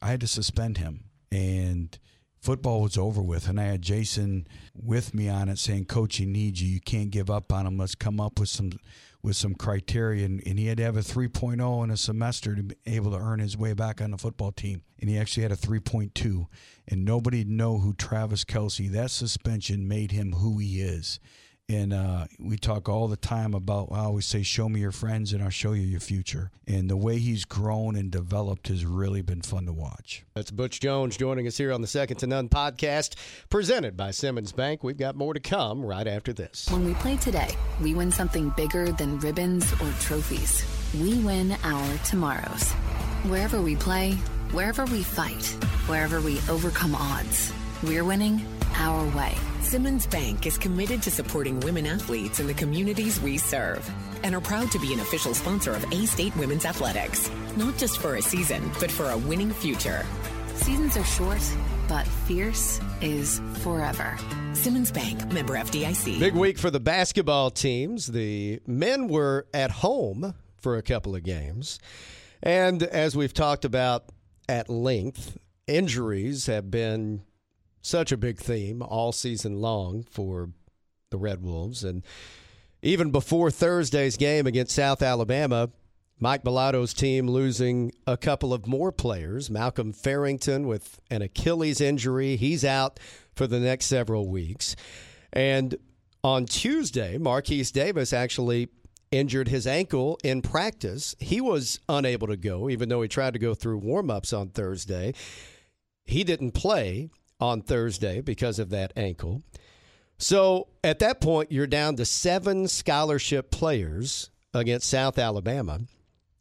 I had to suspend him. And football was over with. And I had Jason with me on it saying, Coach, he needs you. You can't give up on him. Let's come up with some with some criteria. And, and he had to have a 3.0 in a semester to be able to earn his way back on the football team. And he actually had a 3.2. And nobody know who Travis Kelce, that suspension made him who he is. And uh, we talk all the time about, I always say, show me your friends and I'll show you your future. And the way he's grown and developed has really been fun to watch. That's Butch Jones joining us here on the Second to None podcast, presented by Simmons Bank. We've got more to come right after this. When we play today, we win something bigger than ribbons or trophies. We win our tomorrows. Wherever we play, wherever we fight, wherever we overcome odds, we're winning our way. Simmons Bank is committed to supporting women athletes in the communities we serve and are proud to be an official sponsor of A State Women's Athletics. Not just for a season, but for a winning future. Seasons are short, but fierce is forever. Simmons Bank, member FDIC. Big week for the basketball teams. The men were at home for a couple of games. And as we've talked about at length, injuries have been such a big theme all season long for the Red Wolves. And even before Thursday's game against South Alabama, Mike Balado's team losing a couple of more players. Malcolm Farrington with an Achilles injury. He's out for the next several weeks. And on Tuesday, Marquise Davis actually injured his ankle in practice. He was unable to go, even though he tried to go through warm ups on Thursday. He didn't play on Thursday because of that ankle. So at that point, you're down to seven scholarship players against South Alabama.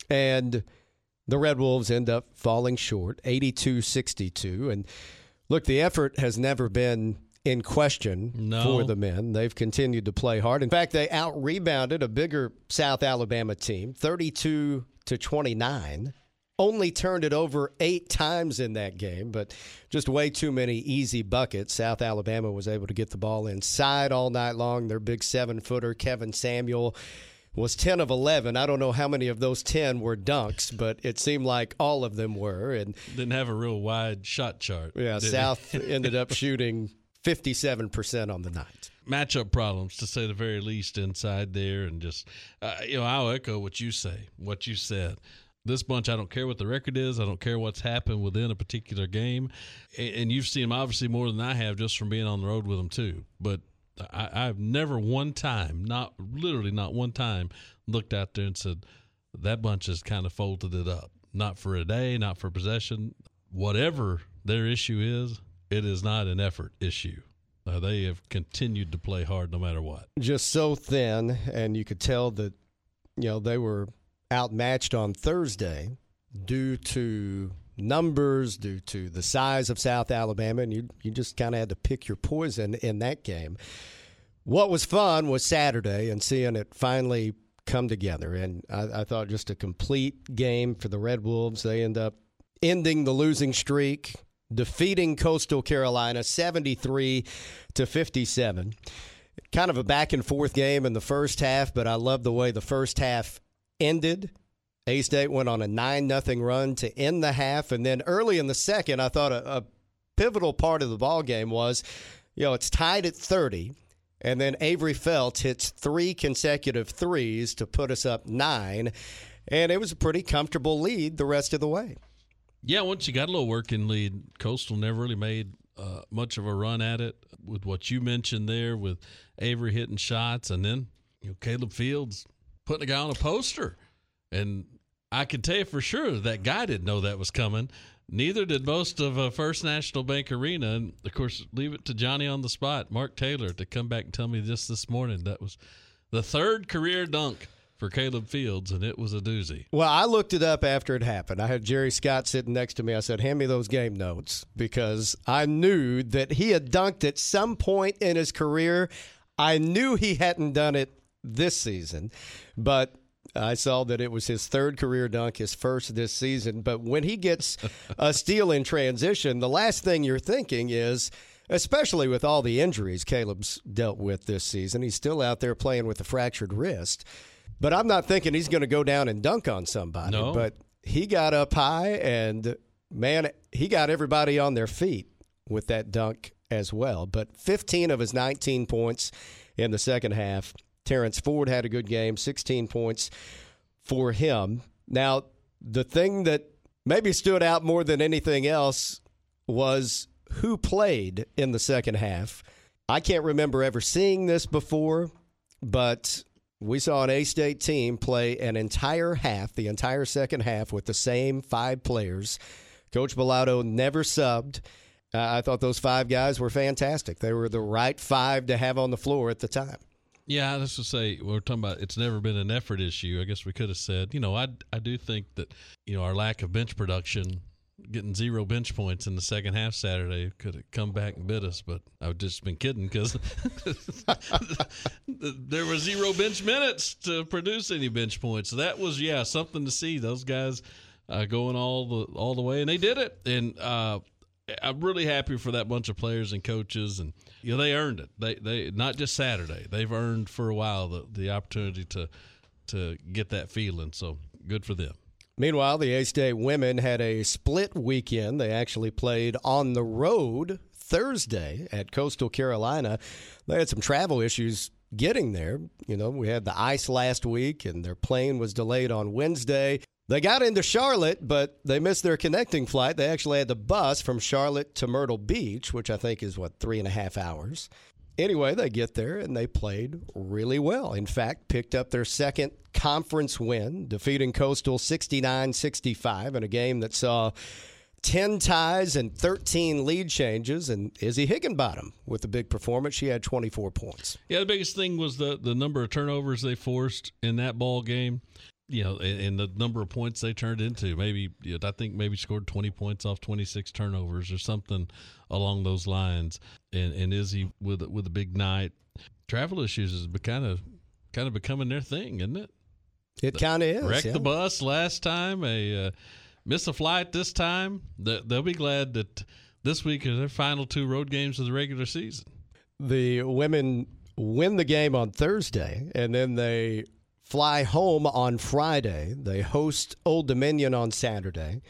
And the Red Wolves end up falling short, 82 62. And look, the effort has never been in question No. for the men. They've continued to play hard. In fact, they out rebounded a bigger South Alabama team, 32 to 29. Only turned it over eight times in that game, but just way too many easy buckets. South Alabama was able to get the ball inside all night long. Their big seven footer, Kevin Samuel, was 10 of 11. I don't know how many of those 10 were dunks, but it seemed like all of them were. And didn't have a real wide shot chart. Yeah, South ended up shooting 57% on the night. Matchup problems, to say the very least, inside there, and just uh, you know, I'll echo what you say, what you said. This bunch, I don't care what the record is. I don't care what's happened within a particular game, and you've seen them obviously more than I have just from being on the road with them too. But I, I've never one time, not literally not one time, looked out there and said that bunch has kind of folded it up. Not for a day, not for possession, whatever their issue is, it is not an effort issue. Uh, they have continued to play hard no matter what. Just so thin, and you could tell that you know they were outmatched on Thursday due to numbers, due to the size of South Alabama, and you you just kind of had to pick your poison in that game. What was fun was Saturday and seeing it finally come together, and I, I thought just a complete game for the Red Wolves. They end up ending the losing streak, defeating Coastal Carolina 73 to 57. Kind of a back and forth game in the first half, but I love the way the first half ended. A State went on a 9 nothing run to end the half. And then early in the second, I thought a, a pivotal part of the ball game was, you know, it's tied at 30. And then Avery Felt hits three consecutive threes to put us up nine. And it was a pretty comfortable lead the rest of the way. Yeah, once you got a little working lead, Coastal never really made uh, much of a run at it. With what you mentioned there, with Avery hitting shots, and then you know Caleb Fields putting a guy on a poster, and I can tell you for sure that guy didn't know that was coming. Neither did most of uh, First National Bank Arena, and of course, leave it to Johnny on the spot, Mark Taylor, to come back and tell me just this morning that was the third career dunk for Caleb Fields, and it was a doozy. Well, I looked it up after it happened. I had Jerry Scott sitting next to me. I said, Hand me those game notes because I knew that he had dunked at some point in his career. I knew he hadn't done it this season, but I saw that it was his third career dunk, his first this season. But when he gets a steal in transition, the last thing you're thinking is, especially with all the injuries Caleb's dealt with this season, he's still out there playing with a fractured wrist. But I'm not thinking he's going to go down and dunk on somebody. No. But he got up high, and man, he got everybody on their feet with that dunk as well. But 15 of his 19 points in the second half. Terrence Ford had a good game, 16 points for him. Now, the thing that maybe stood out more than anything else was who played in the second half. I can't remember ever seeing this before, but we saw an A State team play an entire half, the entire second half, with the same five players. Coach Balado never subbed. Uh, I thought those five guys were fantastic. They were the right five to have on the floor at the time. Yeah, let's just say we're talking about it's never been an effort issue. I guess we could have said, you know, I I do think that you know our lack of bench production, getting zero bench points in the second half Saturday could have come back and bit us. But I've just been kidding because there were zero bench minutes to produce any bench points. So that was yeah something to see. Those guys uh, going all the all the way, and they did it. And uh, I'm really happy for that bunch of players and coaches, and you know they earned it. They they not just Saturday. They've earned for a while the the opportunity to to get that feeling. So good for them. Meanwhile, the A State women had a split weekend. They actually played on the road Thursday at Coastal Carolina. They had some travel issues getting there. You know, we had the ice last week, and their plane was delayed on Wednesday. They got into Charlotte, but they missed their connecting flight. They actually had the bus from Charlotte to Myrtle Beach, which I think is what, three and a half hours. Anyway, they get there and they played really well. In fact, picked up their second conference win, defeating Coastal 69 65 in a game that saw 10 ties and 13 lead changes. And Izzy Higginbottom with a big performance. She had 24 points. Yeah, the biggest thing was the, the number of turnovers they forced in that ball game you know, and, and, the number of points they turned into. Maybe you know, I think maybe scored twenty points off twenty six turnovers or something along those lines. And and Izzy with with a big night, travel issues is kind of kind of becoming their thing, isn't it? It kind of is. Wrecked yeah. the bus last time. A uh, miss a flight this time. They'll be glad that this week is their final two road games of the regular season. The women win the game on Thursday, and then they fly home on Friday. They host Old Dominion on Saturday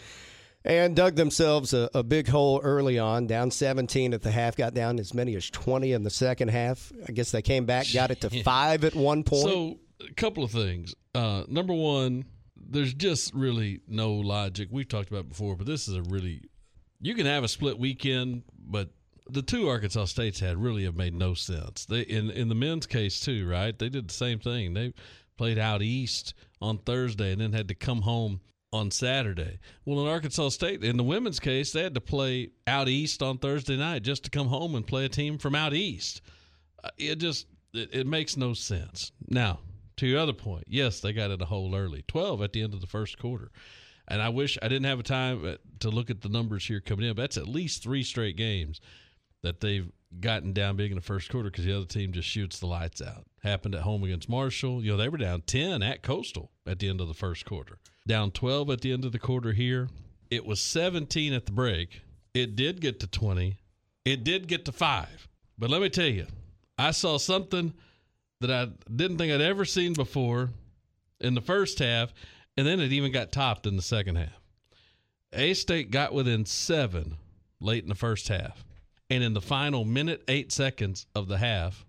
and dug themselves a, a, big hole early on, down 17 at the half, got down as many as 20 in the second half. I guess they came back, got it to five at one point. So, a couple of things. Uh, number one, there's just really no logic. We've talked about before, but this is a really you can have a split weekend, but the two Arkansas states had really have made no sense. They in in the men's case too, right? They did the same thing. They played out east on Thursday and then had to come home on Saturday. Well, in Arkansas State, in the women's case, they had to play out east on Thursday night just to come home and play a team from out east. Uh, it just it, it makes no sense. Now, to your other point, yes, they got it a hole early, twelve at the end of the first quarter. And I wish I didn't have a time uh, to look at the numbers here coming in. But that's at least three straight games that they've gotten down big in the first quarter because the other team just shoots the lights out. Happened at home against Marshall. You know, they were down 10 at Coastal at the end of the first quarter, down 12 at the end of the quarter here. It was 17 at the break. It did get to 20. It did get to five. But let me tell you, I saw something that I didn't think I'd ever seen before in the first half, and then it even got topped in the second half. A State got within seven late in the first half. And in the final minute, eight seconds of the half,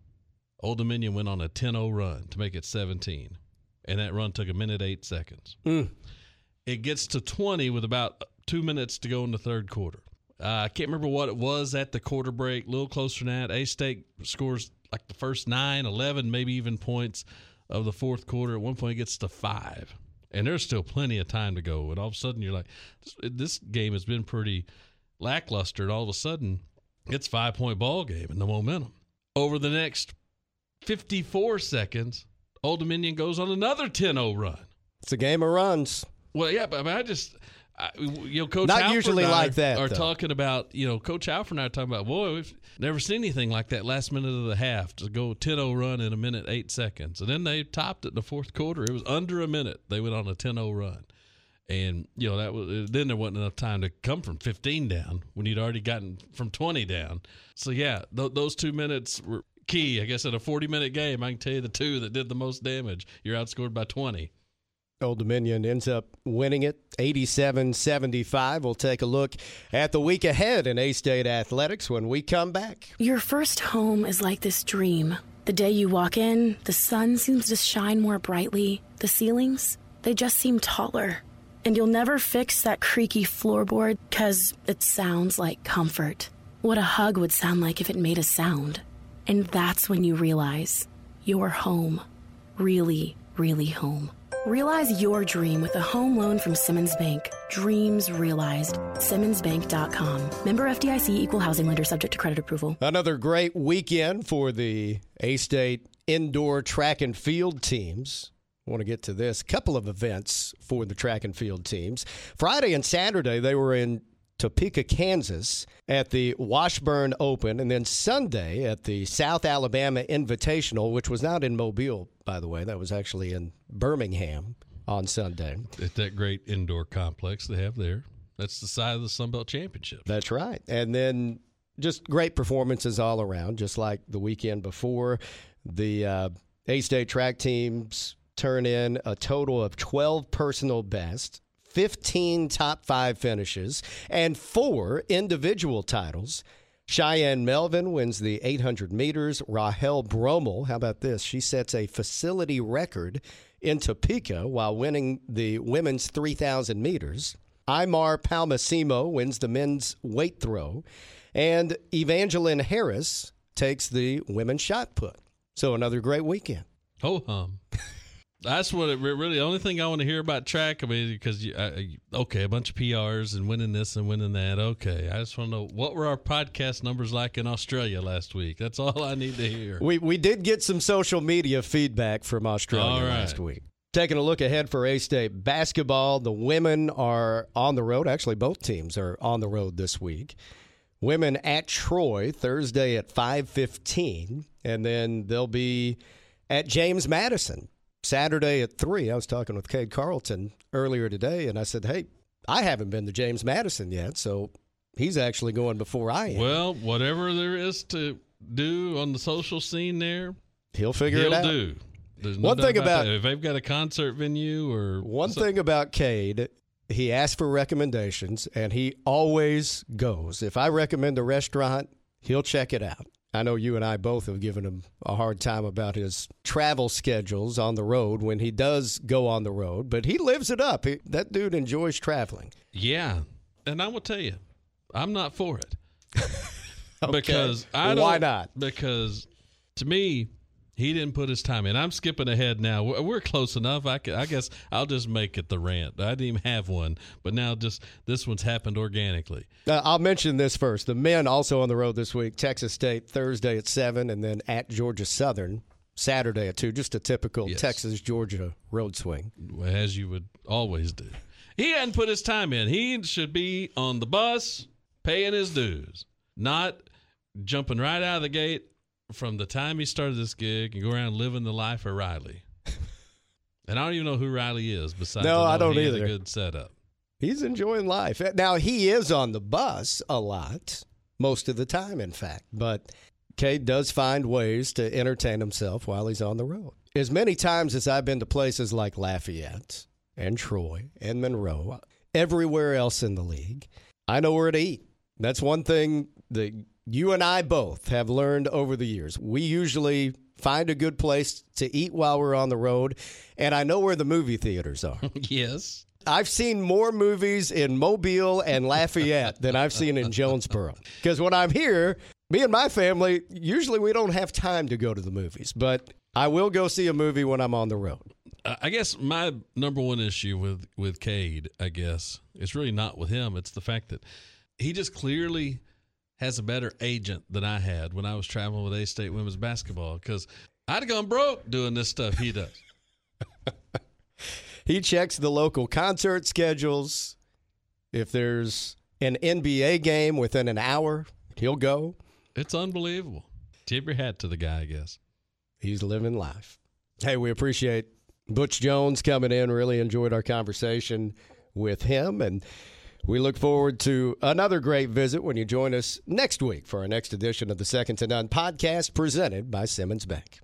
Old Dominion went on a 10 0 run to make it 17. And that run took a minute, eight seconds. Mm. It gets to 20 with about two minutes to go in the third quarter. Uh, I can't remember what it was at the quarter break, a little closer than that. A State scores like the first nine, 11, maybe even points of the fourth quarter. At one point, it gets to five. And there's still plenty of time to go. And all of a sudden, you're like, this, this game has been pretty lackluster. And all of a sudden, it's five point ball game and the momentum. Over the next 54 seconds, Old Dominion goes on another 10-0 run. It's a game of runs. Well, yeah, but I, mean, I just I, you know, Coach not Halford usually like that. Are though. talking about you know, Coach Halford and I are talking about. Boy, we've never seen anything like that last minute of the half to go 10-0 run in a minute eight seconds, and then they topped it in the fourth quarter. It was under a minute. They went on a 10-0 run, and you know that was then there wasn't enough time to come from 15 down when you'd already gotten from 20 down. So yeah, th- those two minutes were key. I guess in a 40 minute game, I can tell you the two that did the most damage. You're outscored by 20. Old Dominion ends up winning it 87 75. We'll take a look at the week ahead in A State Athletics when we come back. Your first home is like this dream. The day you walk in, the sun seems to shine more brightly. The ceilings, they just seem taller. And you'll never fix that creaky floorboard because it sounds like comfort. What a hug would sound like if it made a sound. And that's when you realize you're home. Really, really home. Realize your dream with a home loan from Simmons Bank. Dreams realized. SimmonsBank.com. Member FDIC equal housing lender subject to credit approval. Another great weekend for the A State indoor track and field teams. I want to get to this. Couple of events for the track and field teams. Friday and Saturday, they were in Topeka, Kansas at the Washburn Open, and then Sunday at the South Alabama Invitational, which was not in Mobile, by the way. That was actually in Birmingham on Sunday. At that great indoor complex they have there. That's the side of the Sun Belt Championship. That's right. And then just great performances all around, just like the weekend before. The uh, A State track teams turn in a total of 12 personal best, 15 top five finishes, and four individual titles. Cheyenne Melvin wins the 800 meters. Rahel Bromel, how about this? She sets a facility record in Topeka while winning the women's 3,000 meters. Imar Palmasimo wins the men's weight throw. And Evangeline Harris takes the women's shot put. So another great weekend. Ho hum. That's what it really. The only thing I want to hear about track. I mean, because you, I, okay, a bunch of PRs and winning this and winning that. Okay, I just want to know what were our podcast numbers like in Australia last week. That's all I need to hear. We we did get some social media feedback from Australia right. last week. Taking a look ahead for A State basketball, the women are on the road. Actually, both teams are on the road this week. Women at Troy Thursday at five fifteen, and then they'll be at James Madison Saturday at 3, I was talking with Cade Carlton earlier today, and I said, hey, I haven't been to James Madison yet, so he's actually going before I am. Well, whatever there is to do on the social scene there, he'll figure he'll it out. do. There's no One thing about- that. if they've got a concert venue or One thing about Cade, he asks for recommendations and he always goes. If I recommend a restaurant, he'll check it out. I know you and I both have given him a hard time about his travel schedules on the road when he does go on the road, but he lives it up. He, that dude enjoys traveling. Yeah, and I will tell you, I'm not for it because I don't. why not? Because to me, he didn't put his time in. I'm skipping ahead now. We're close enough. I, I guess I'll just make it the rant. I didn't even have one, but now just this one's happened organically. Uh, I'll mention this first. The men also on the road this week Texas State Thursday at 7, and then at Georgia Southern Saturday at 2. Just a typical Yes. Texas Georgia road swing. as you would always do. He hadn't put his time in. He should be on the bus paying his dues, not jumping right out of the gate from the time he started this gig and go around living the life of Riley. and I don't even know who Riley is besides No, know I don't either. a good setup. He's enjoying life. Now, he is on the bus a lot, most of the time, in fact, but Cade does find ways to entertain himself while he's on the road. As many times as I've been to places like Lafayette and Troy and Monroe, everywhere else in the league, I know where to eat. That's one thing that you and I both have learned over the years. We usually find a good place to eat while we're on the road, and I know where the movie theaters are. yes. I've seen more movies in Mobile and Lafayette than I've seen in Jonesboro. Because when I'm here, me and my family, usually we don't have time to go to the movies, but I will go see a movie when I'm on the road. I guess my number one issue with with Cade, I guess, it's really not with him. It's the fact that he just clearly has a better agent than I had when I was traveling with A State women's basketball. Because I'd have gone broke doing this stuff he does. He checks the local concert schedules. If there's an NBA game within an hour, he'll go. It's unbelievable. Tip your hat to the guy, I guess. He's living life. Hey, we appreciate Butch Jones coming in. Really enjoyed our conversation with him. And we look forward to another great visit when you join us next week for our next edition of the Second to None podcast presented by Simmons Bank.